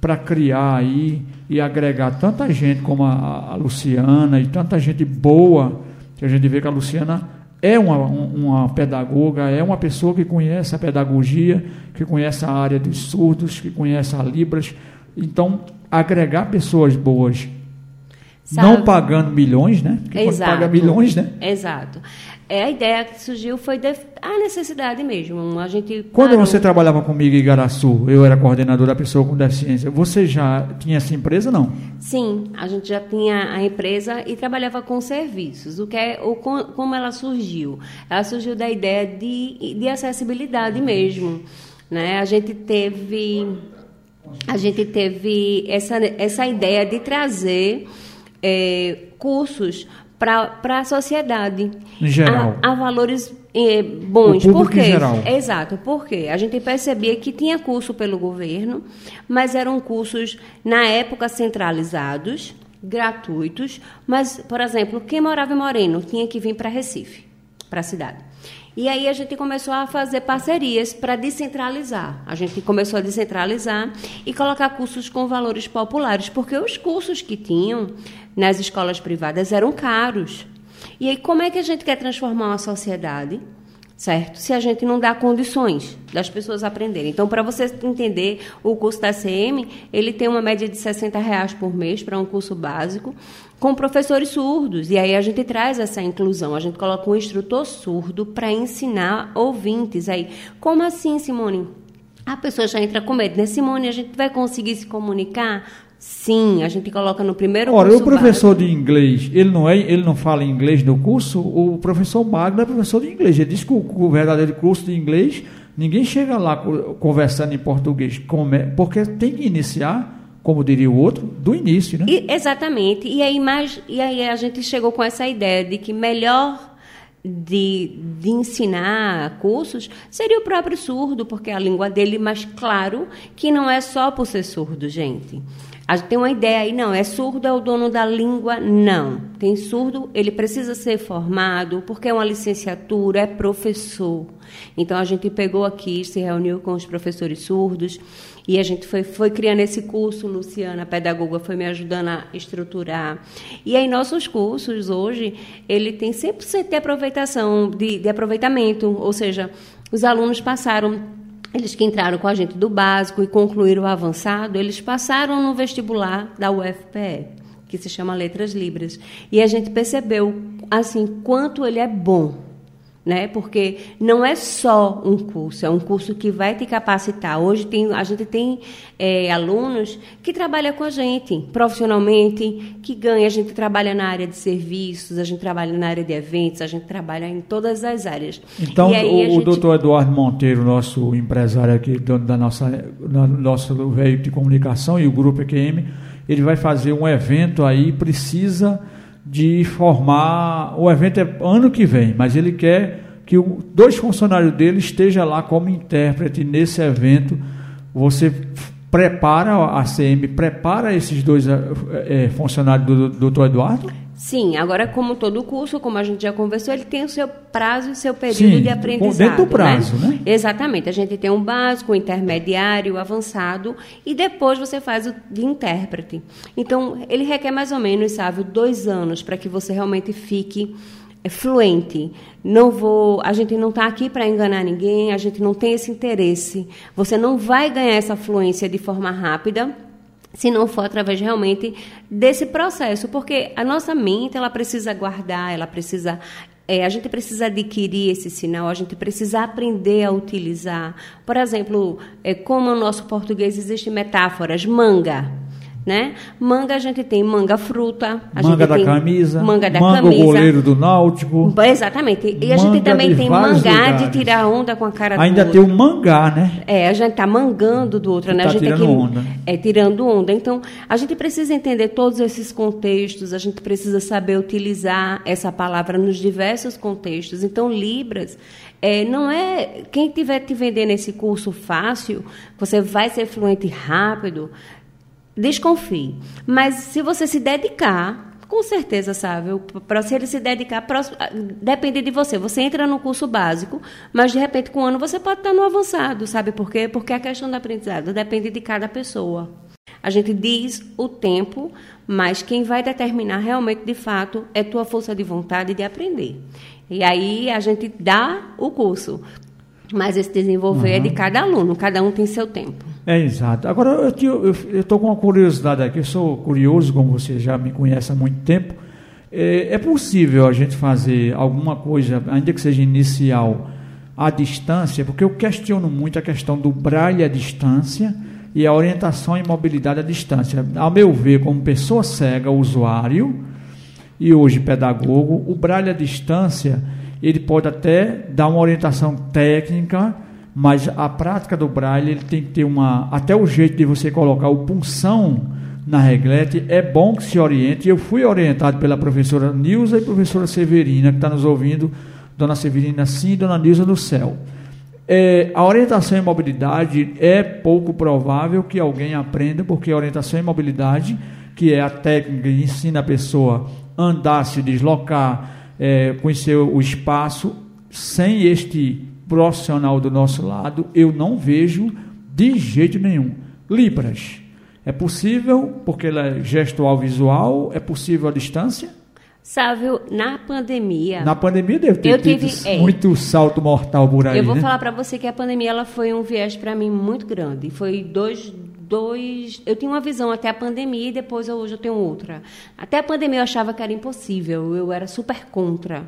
para criar aí e agregar tanta gente como a, a Luciana e tanta gente boa, que a gente vê que a Luciana é uma, uma pedagoga, é uma pessoa que conhece a pedagogia, que conhece a área dos surdos, que conhece a Libras. Então, agregar pessoas boas, Sabe? não pagando milhões, né? Porque Exato. paga milhões, né? Exato é, a ideia que surgiu foi a necessidade mesmo. A gente Quando parou. você trabalhava comigo em Igaraçu, eu era coordenador da pessoa com deficiência, você já tinha essa empresa, não? Sim, a gente já tinha a empresa e trabalhava com serviços. O que é, o, como ela surgiu? Ela surgiu da ideia de, de acessibilidade mesmo. Né? A gente teve a gente teve essa, essa ideia de trazer é, cursos para a sociedade. Em geral. A, a valores eh, bons. O Por quê? em geral. Exato. Porque a gente percebia que tinha curso pelo governo, mas eram cursos, na época, centralizados, gratuitos. Mas, por exemplo, quem morava em Moreno tinha que vir para Recife, para a cidade. E aí a gente começou a fazer parcerias para descentralizar. A gente começou a descentralizar e colocar cursos com valores populares, porque os cursos que tinham nas escolas privadas eram caros. E aí como é que a gente quer transformar uma sociedade? certo? Se a gente não dá condições das pessoas aprenderem. Então, para você entender, o curso da CM, ele tem uma média de 60 reais por mês para um curso básico, com professores surdos. E aí a gente traz essa inclusão. A gente coloca um instrutor surdo para ensinar ouvintes. Aí, como assim, Simone? A pessoa já entra com medo, né? Simone, a gente vai conseguir se comunicar? Sim, a gente coloca no primeiro Ora, curso o professor básico. de inglês, ele não é, ele não fala inglês no curso. O professor Magno é professor de inglês. Ele diz que o, o verdadeiro curso de inglês, ninguém chega lá co- conversando em português, come- porque tem que iniciar, como diria o outro, do início, né? E- exatamente. E aí, mais, e aí a gente chegou com essa ideia de que melhor de, de ensinar cursos seria o próprio surdo, porque é a língua dele, mas claro que não é só por ser surdo, gente. A gente tem uma ideia aí, não, é surdo, é o dono da língua? Não. Tem surdo, ele precisa ser formado, porque é uma licenciatura, é professor. Então a gente pegou aqui, se reuniu com os professores surdos e a gente foi, foi criando esse curso, Luciana, a pedagoga, foi me ajudando a estruturar. E aí nossos cursos hoje, ele tem 100% de aproveitação, de, de aproveitamento, ou seja, os alunos passaram eles que entraram com a gente do básico e concluíram o avançado, eles passaram no vestibular da UFPE, que se chama Letras Libras. E a gente percebeu, assim, quanto ele é bom, né? Porque não é só um curso, é um curso que vai te capacitar. Hoje tem, a gente tem é, alunos que trabalham com a gente profissionalmente, que ganham. A gente trabalha na área de serviços, a gente trabalha na área de eventos, a gente trabalha em todas as áreas. Então, aí o, gente- doutor Eduardo Monteiro, nosso empresário aqui, dono da nossa, na, nosso veículo de comunicação e o Grupo EQM, ele vai fazer um evento aí, precisa de formar. O evento é ano que vem, mas ele quer que o, dois funcionários dele estejam lá como intérprete nesse evento. Você prepara, a CM prepara esses dois eh, funcionários do, do doutor Eduardo? Sim, agora como todo curso, como a gente já conversou, ele tem o seu prazo e seu período Sim, de aprendizado. dentro do prazo, né? Exatamente. A gente tem um básico, um intermediário, o avançado e depois você faz o de intérprete. Então, ele requer mais ou menos, sabe, dois anos para que você realmente fique é, fluente. Não vou, a gente não está aqui para enganar ninguém, a gente não tem esse interesse. Você não vai ganhar essa fluência de forma rápida se não for através realmente desse processo, porque a nossa mente ela precisa guardar, ela precisa é, a gente precisa adquirir esse sinal, a gente precisa aprender a utilizar. Por exemplo, é, como no nosso português existem metáforas, manga. Né? Manga a gente tem manga fruta, a manga gente da tem camisa, manga da manga camisa. o goleiro do Náutico. Exatamente. E a gente também tem mangá lugares. de tirar onda com a cara do Ainda tem o mangá, né? É, a gente está mangando do outro, né? Tá a gente tirando aqui, onda. É, tirando onda. Então, a gente precisa entender todos esses contextos, a gente precisa saber utilizar essa palavra nos diversos contextos. Então, Libras é, não é. Quem estiver te vendendo esse curso fácil, você vai ser fluente rápido, desconfie. Mas se você se dedicar, com certeza, sabe? Para se ele se dedicar, próximo- depende de você. Você entra no curso básico, mas de repente com um ano você pode estar no avançado, sabe por quê? Porque a questão do aprendizado depende de cada pessoa. A gente diz o tempo, mas quem vai determinar realmente, de fato, é tua força de vontade de aprender. E aí a gente dá o curso, mas esse desenvolver é de cada aluno, cada um tem seu tempo. É exato. Agora eu estou com uma curiosidade aqui, eu sou curioso, como você já me conhece há muito tempo. É, é possível a gente fazer alguma coisa, ainda que seja inicial, à distância, porque eu questiono muito a questão do braille à distância e a orientação e mobilidade à distância. Ao meu ver, como pessoa cega, usuário, e hoje pedagogo, o braille à distância, ele pode até dar uma orientação técnica, mas a prática do braille ele tem que ter uma até o jeito de você colocar o punção na Reglete, é bom que se oriente. Eu fui orientado pela professora Nilza e professora Severina, que está nos ouvindo, dona Severina sim, dona Nilza no céu. É, a orientação em mobilidade é pouco provável que alguém aprenda, porque a orientação em mobilidade, que é a técnica que ensina a pessoa andar, se deslocar, é, conhecer o espaço, sem este profissional do nosso lado, eu não vejo de jeito nenhum. Libras. É possível, porque ela é gestual visual, é possível à distância? Sávio, na pandemia. Na pandemia deve ter eu tido tive, é, muito salto mortal por aí. Eu vou né? falar para você que a pandemia ela foi um viés para mim muito grande. Foi dois, dois. Eu tinha uma visão até a pandemia e depois eu, hoje eu tenho outra. Até a pandemia eu achava que era impossível, eu era super contra.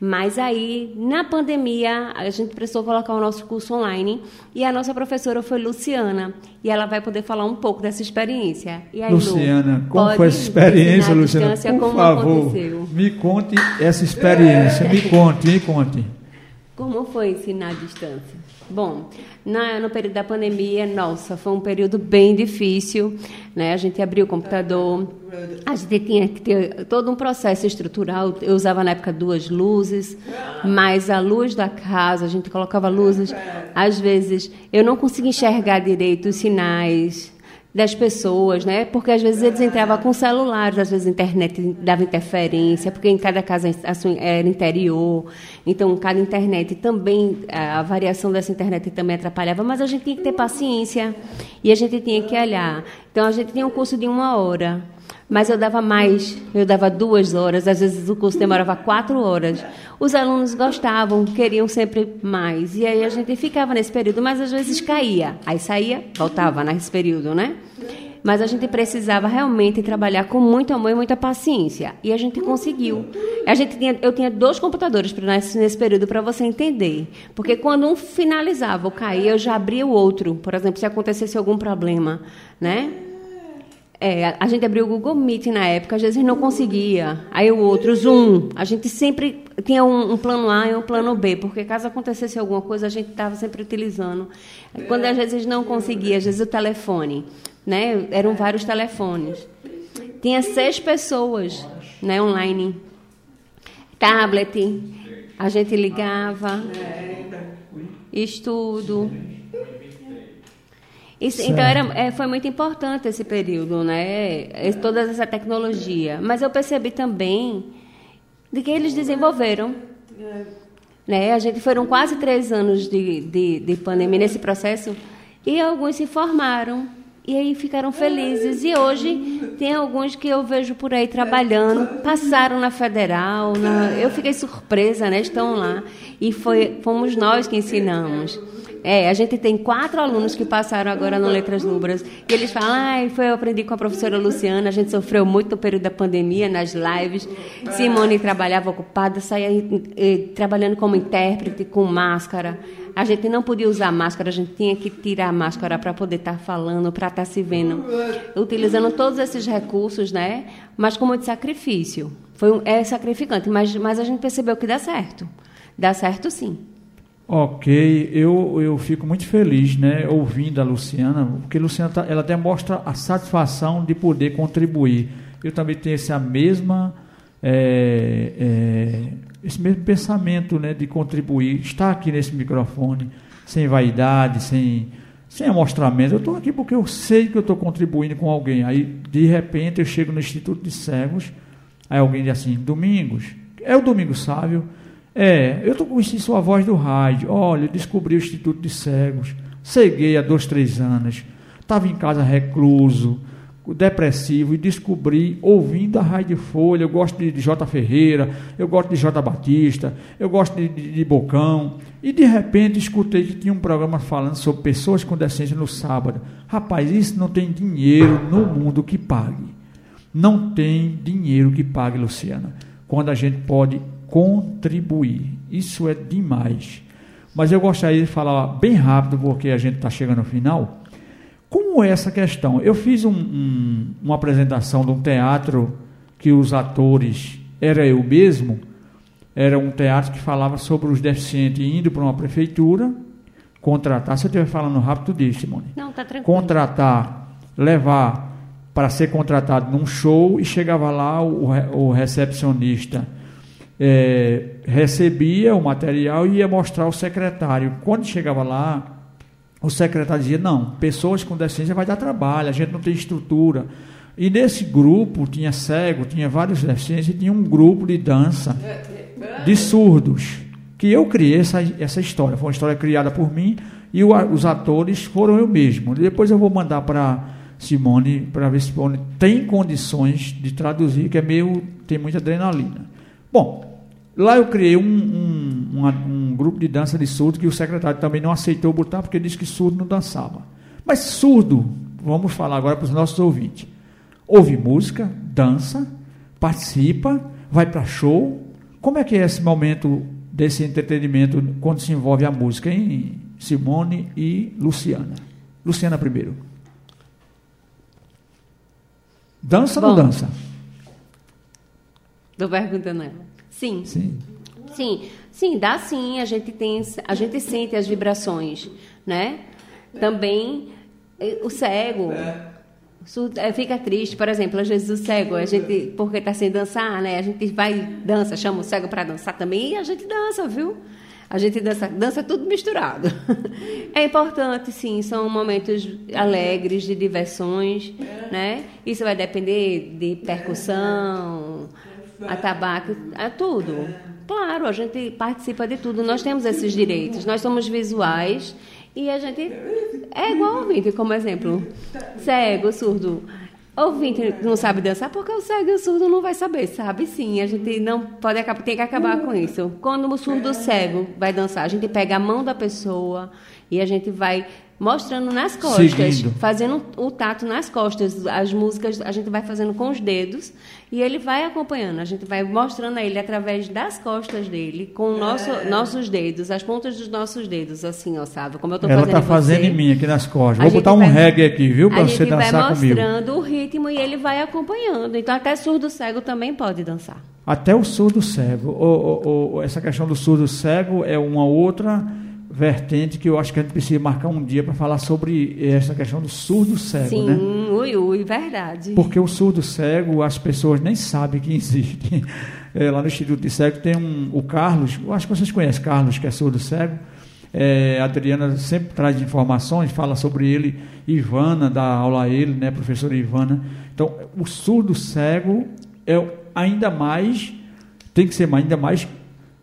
Mas aí, na pandemia, a gente precisou colocar o nosso curso online e a nossa professora foi Luciana. E ela vai poder falar um pouco dessa experiência. E aí, Luciana, Lu, como foi essa experiência, Luciana? Por favor, aconteceu. me conte essa experiência. Me conte, me conte. Como foi ensinar à distância? Bom, na, no período da pandemia, nossa, foi um período bem difícil, né? A gente abriu o computador, a gente tinha que ter todo um processo estrutural. Eu usava na época duas luzes, mas a luz da casa, a gente colocava luzes. Às vezes, eu não conseguia enxergar direito os sinais das pessoas, né? Porque às vezes eles entravam com celulares, às vezes a internet dava interferência, porque em cada casa era interior, então cada internet também, a variação dessa internet também atrapalhava, mas a gente tinha que ter paciência e a gente tinha que olhar. Então a gente tinha um curso de uma hora, mas eu dava mais, eu dava duas horas, às vezes o curso demorava quatro horas. Os alunos gostavam, queriam sempre mais, e aí a gente ficava nesse período, mas às vezes caía, aí saía, voltava nesse período, né? Mas a gente precisava realmente trabalhar com muito amor e muita paciência. E a gente conseguiu. A gente tinha, eu tinha dois computadores nesse, nesse período para você entender. Porque quando um finalizava ou caía, eu já abria o outro. Por exemplo, se acontecesse algum problema, né? É, a gente abriu o Google Meet na época, às vezes não conseguia. Aí o outro, Zoom. A gente sempre tinha um, um plano A e um plano B, porque caso acontecesse alguma coisa, a gente estava sempre utilizando. Quando às vezes não conseguia, às vezes o telefone, né? Eram vários telefones. Tinha seis pessoas, né, online. Tablet, a gente ligava. Estudo. Isso, então era, é, foi muito importante esse período, né? Esse- toda essa tecnologia. Mas eu percebi também de que eles desenvolveram. Né? A gente foram quase três anos de, de, de pandemia nesse processo e alguns se formaram e aí ficaram felizes. E hoje tem alguns que eu vejo por aí trabalhando, passaram na federal. na- eu fiquei surpresa, né? Estão lá e foi, fomos nós que ensinamos. É, a gente tem quatro alunos que passaram agora no Letras Lubras. E eles falam, ah, foi eu aprendi com a professora Luciana, a gente sofreu muito no período da pandemia, nas lives. Simone trabalhava ocupada, saía trabalhando como intérprete, com máscara. A gente não podia usar máscara, a gente tinha que tirar a máscara para poder estar falando, para estar se vendo. Utilizando todos esses recursos, né? Mas com muito sacrifício. Foi um, é sacrificante, mas, mas a gente percebeu que dá certo. Dá certo sim. Ok, eu, eu fico muito feliz, né, ouvindo a Luciana, porque a Luciana tá- ela demonstra a satisfação de poder contribuir. Eu também tenho essa mesma, é, é, esse mesmo pensamento, né, de contribuir, estar aqui nesse microfone, sem vaidade, sem, sem amostramento. Eu estou aqui porque eu sei que eu estou contribuindo com alguém. Aí, de repente, eu chego no Instituto de Cegos, aí alguém diz assim, Domingos, é o Domingo Sávio? É, eu tô conheci sua voz do rádio. Olha, descobri o Instituto de Cegos. Ceguei há dois, três anos. Estava em casa recluso, depressivo, e descobri, ouvindo a Rádio Folha, eu gosto de, de J. Ferreira, eu gosto de J. Batista, eu gosto de, de, de Bocão. E de repente escutei que tinha um programa falando sobre pessoas com deficiência no sábado. Rapaz, isso não tem dinheiro no mundo que pague. Não tem dinheiro que pague, Luciana, quando a gente pode contribuir. Isso é demais. Mas eu gostaria de falar bem rápido, porque a gente está chegando ao final. Como é essa questão? Eu fiz um- um- uma apresentação de um teatro que os atores era eu mesmo. Era um teatro que falava sobre os deficientes indo para uma prefeitura, contratar. Se eu estiver falando rápido, diz, Simone Não, tá tranquilo. contratar, levar para ser contratado num show e chegava lá o, o recepcionista é, recebia o material e ia mostrar ao secretário. Quando chegava lá, o secretário dizia: Não, pessoas com deficiência vai dar trabalho, a gente não tem estrutura. E nesse grupo tinha cego, tinha vários deficientes, e tinha um grupo de dança de surdos, que eu criei essa, essa história. Foi uma história criada por mim e o, os atores foram eu mesmo. Depois eu vou mandar para Simone, para ver se Simone tem condições de traduzir, que é meio. tem muita adrenalina. Bom, lá eu criei um, um, um grupo de dança de surdo que o secretário também não aceitou botar, porque disse que surdo não dançava. Mas surdo, vamos falar agora para os nossos ouvintes. Ouve música, dança, participa, vai para show. Como é que é esse momento desse entretenimento quando se envolve a música, hein? Simone e Luciana. Luciana primeiro. Dança ou não dança? Estou perguntando ela. Sim. Sim. Sim, sim, dá sim, a gente tem, a gente sente as vibrações, né? Também eh, o cego é, fica triste, por exemplo, às vezes o cego, a gente, porque está sem dançar, né? A gente vai dança, chama o cego para dançar também e a gente dança, viu? A gente dança, dança tudo misturado. <laughs> É importante, sim, são momentos alegres, de diversões, né? Isso vai depender de percussão, atabaque, a tudo. Claro, a gente participa de tudo, nós temos esses direitos, nós somos visuais e a gente é igual ouvinte, como exemplo, cego, surdo. Ouvinte não sabe dançar porque o cego e o surdo não vai saber, sabe sim. A gente não pode tem que acabar com isso. Quando o surdo cego vai dançar, a gente pega a mão da pessoa e a gente vai mostrando nas costas, Seguindo. fazendo o tato nas costas. As músicas a gente vai fazendo com os dedos e ele vai acompanhando. A gente vai mostrando a ele através das costas dele, com nosso, nossos dedos, as pontas dos nossos dedos, assim, ó, sabe? Como eu estou Ela fazendo. está fazendo em mim aqui nas costas. Vou botar um vai, reggae aqui, viu? Para você dançar comigo. vai mostrando o ritmo e ele vai acompanhando. Então até surdo cego também pode dançar. Até o surdo cego. O, o, essa questão do surdo cego é uma outra vertente que eu acho que a gente precisa marcar um dia para falar sobre essa questão do surdo cego, Sim, né? ui, ui, verdade. Porque o surdo cego, as pessoas nem sabem que existe. É, lá no Instituto de Cego tem um, o Carlos, eu acho que vocês conhecem Carlos, que é surdo cego. É, a Adriana sempre traz informações, fala sobre ele. Ivana dá aula a ele, né, professora Ivana. Então, o surdo cego é ainda mais, tem que ser ainda mais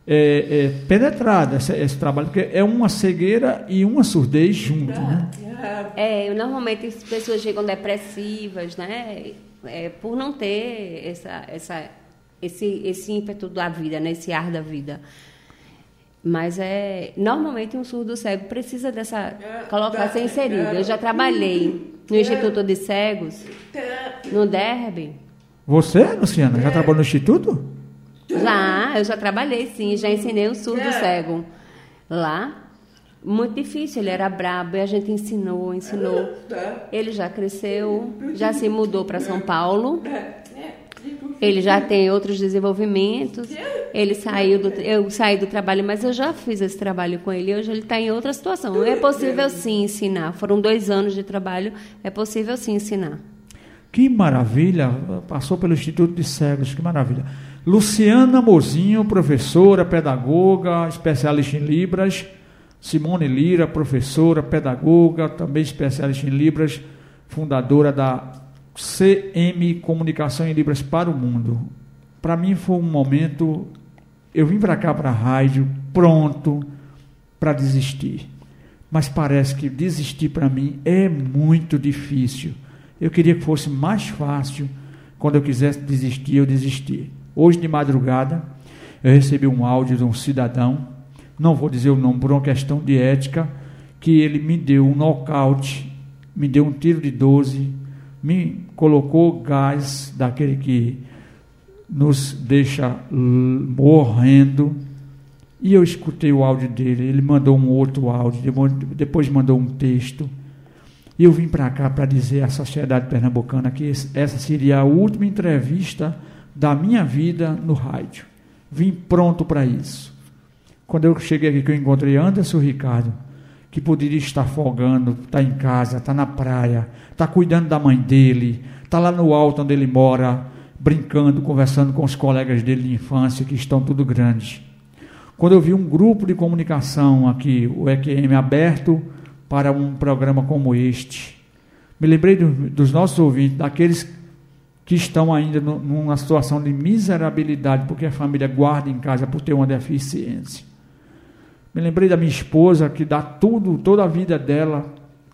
é, é, penetrada esse, esse, trabalho, porque é uma cegueira e uma surdez junto. Né? É, normalmente as pessoas chegam depressivas, né? É, por não ter essa, essa, esse, esse ímpeto da vida, né? esse ar da vida. Mas é normalmente um surdo cego precisa dessa colocar ser inserido. Eu já trabalhei no Instituto de Cegos, no Derby. Você, Luciana, já trabalhou no Instituto? Já, eu já trabalhei sim, já ensinei o surdo é. cego. Lá, muito difícil, ele era brabo e a gente ensinou, ensinou. Ele já cresceu, já se mudou para São Paulo. Ele já tem outros desenvolvimentos. Ele saiu do, eu saí do trabalho, mas eu já fiz esse trabalho com ele. Hoje ele está em outra situação. É possível sim ensinar. Foram dois anos de trabalho. É possível sim ensinar. Que maravilha! Passou pelo Instituto de Cegos, que maravilha. Luciana Mozinho, professora, pedagoga, especialista em Libras. Simone Lira, professora, pedagoga, também especialista em Libras, fundadora da CM Comunicação em Libras para o Mundo. Para mim foi um momento. Eu vim para cá, para a rádio, pronto para desistir. Mas parece que desistir para mim é muito difícil. Eu queria que fosse mais fácil. Quando eu quisesse desistir, eu desistir. Hoje de madrugada, eu recebi um áudio de um cidadão, não vou dizer o nome por uma questão de ética, que ele me deu um nocaute, me deu um tiro de 12, me colocou gás daquele que nos deixa morrendo. E eu escutei o áudio dele, ele mandou um outro áudio, depois mandou um texto. E eu vim para cá para dizer à sociedade pernambucana que essa seria a última entrevista da minha vida no rádio. Vim pronto para isso. Quando eu cheguei aqui, que eu encontrei Anderson Ricardo, que poderia estar folgando, está em casa, está na praia, está cuidando da mãe dele, está lá no alto onde ele mora, brincando, conversando com os colegas dele de infância, que estão tudo grandes. Quando eu vi um grupo de comunicação aqui, o EQM aberto para um programa como este, me lembrei do, dos nossos ouvintes, daqueles que estão ainda numa situação de miserabilidade porque a família guarda em casa por ter uma deficiência. Me lembrei da minha esposa que dá tudo, toda a vida dela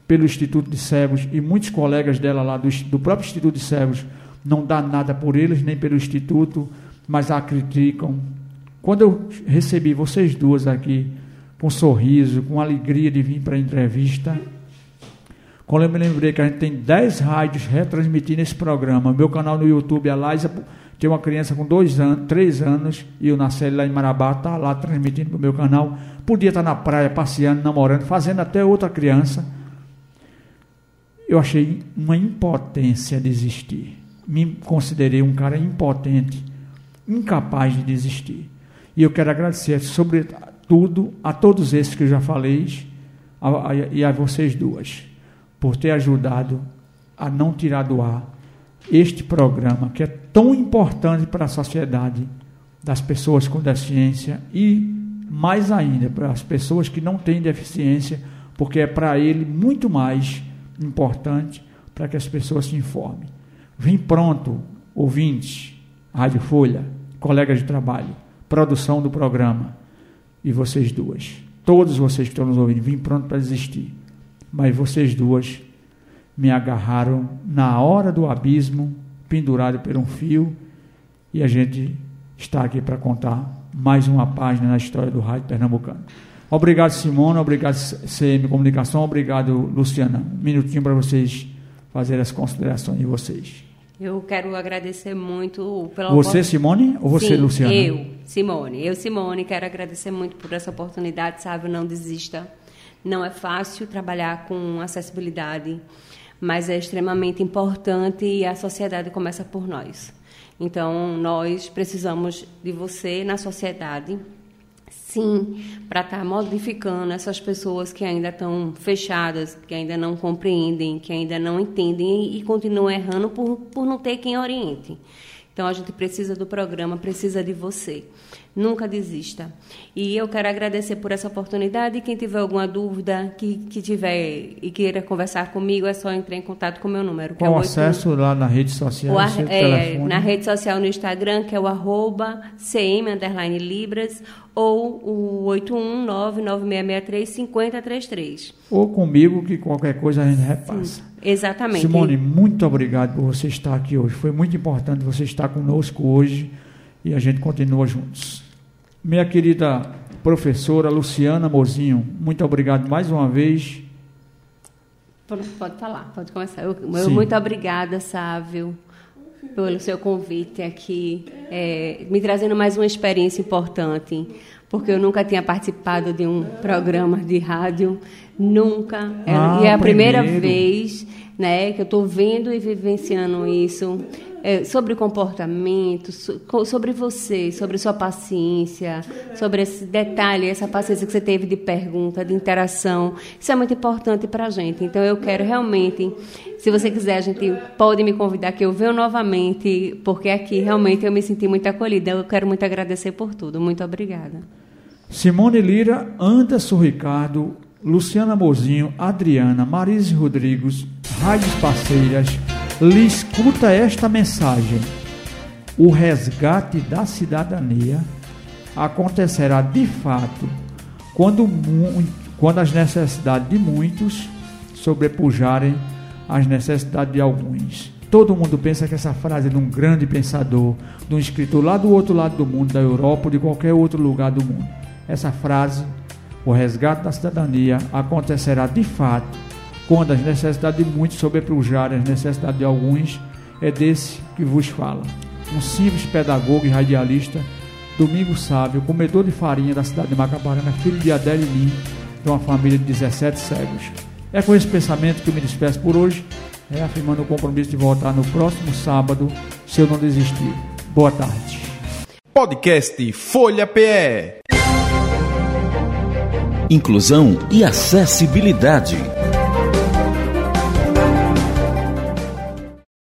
pelo Instituto de Cegos e muitos colegas dela lá do, do próprio Instituto de Cegos não dá nada por eles nem pelo Instituto, mas a criticam. Quando eu recebi vocês duas aqui com um sorriso, com alegria de vir para a entrevista, quando eu me lembrei que a gente tem 10 rádios retransmitindo esse programa, meu canal no YouTube, a Liza tem uma criança com dois anos, três anos, e o Nacelle lá em Marabá está lá transmitindo para o meu canal. Podia estar na praia passeando, namorando, fazendo até outra criança. Eu achei uma impotência desistir. Me considerei um cara impotente, incapaz de desistir. E eu quero agradecer, sobretudo, a todos esses que eu já falei a, a, e a vocês duas por ter ajudado a não tirar do ar este programa que é tão importante para a sociedade das pessoas com deficiência e mais ainda para as pessoas que não têm deficiência, porque é para ele muito mais importante para que as pessoas se informem. Vem pronto, ouvintes, Rádio Folha, colegas de trabalho, produção do programa e vocês duas, todos vocês que estão nos ouvindo, vim pronto para desistir mas vocês duas me agarraram na hora do abismo, pendurado por um fio, e a gente está aqui para contar mais uma página na história do rádio pernambucano. Obrigado, Simona, obrigado, CM Comunicação, obrigado, Luciana. Um minutinho para vocês fazerem as considerações de vocês. Eu quero agradecer muito pela Você, Simone, ou você, Sim, Luciana? Eu, Simone. Eu, Simone, quero agradecer muito por essa oportunidade, sabe? Não desista não é fácil trabalhar com acessibilidade, mas é extremamente importante e a sociedade começa por nós. Então, nós precisamos de você na sociedade, sim, para estar tá modificando essas pessoas que ainda estão fechadas, que ainda não compreendem, que ainda não entendem e continuam errando por, por não ter quem oriente. Então, a gente precisa do programa, precisa de você. Nunca desista. E eu quero agradecer por essa oportunidade. Quem tiver alguma dúvida, que, que tiver e queira conversar comigo, é só entrar em contato com o meu número. Qual é o acesso lá na rede social? é, na rede social no Instagram, que é o arroba CM Libras, ou o 81996635033. Ou comigo, que qualquer coisa a gente repassa. Sim, exatamente. Simone, muito obrigado por você estar aqui hoje. Foi muito importante você estar conosco hoje e a gente continua juntos. Minha querida professora Luciana Mozinho, muito obrigado mais uma vez. Pode falar, pode começar. Eu, eu muito obrigada, Sávio, pelo seu convite aqui, é, me trazendo mais uma experiência importante, porque eu nunca tinha participado de um programa de rádio, nunca. É, ah, e é a primeira primeiro. vez né, que eu estou vendo e vivenciando isso é, sobre comportamento, so, sobre você, sobre sua paciência, sobre esse detalhe, essa paciência que você teve de pergunta, de interação. Isso é muito importante para a gente. Então, eu quero realmente, se você quiser, a gente pode me convidar que eu venha novamente, porque aqui realmente eu me senti muito acolhida. Eu quero muito agradecer por tudo. Muito obrigada. Simone Lira, Anderson Ricardo, Luciana Mozinho, Adriana, Marise Rodrigues, Rádios Parceiras, lhe escuta esta mensagem: o resgate da cidadania acontecerá de fato quando, quando as necessidades de muitos sobrepujarem as necessidades de alguns. Todo mundo pensa que essa frase é de um grande pensador, de um escritor lá do outro lado do mundo, da Europa ou de qualquer outro lugar do mundo. Essa frase, o resgate da cidadania, acontecerá de fato quando as necessidades de muitos sobrepujarem as necessidades de alguns, é desse que vos fala. Um simples pedagogo e radialista, Domingo Sábio, comedor de farinha da cidade de Macabarana, filho de Adele Lim, de uma família de 17 cegos. É com esse pensamento que me despeço por hoje, reafirmando o compromisso de voltar no próximo sábado, se eu não desistir. Boa tarde. Podcast Folha PE. Inclusão e acessibilidade.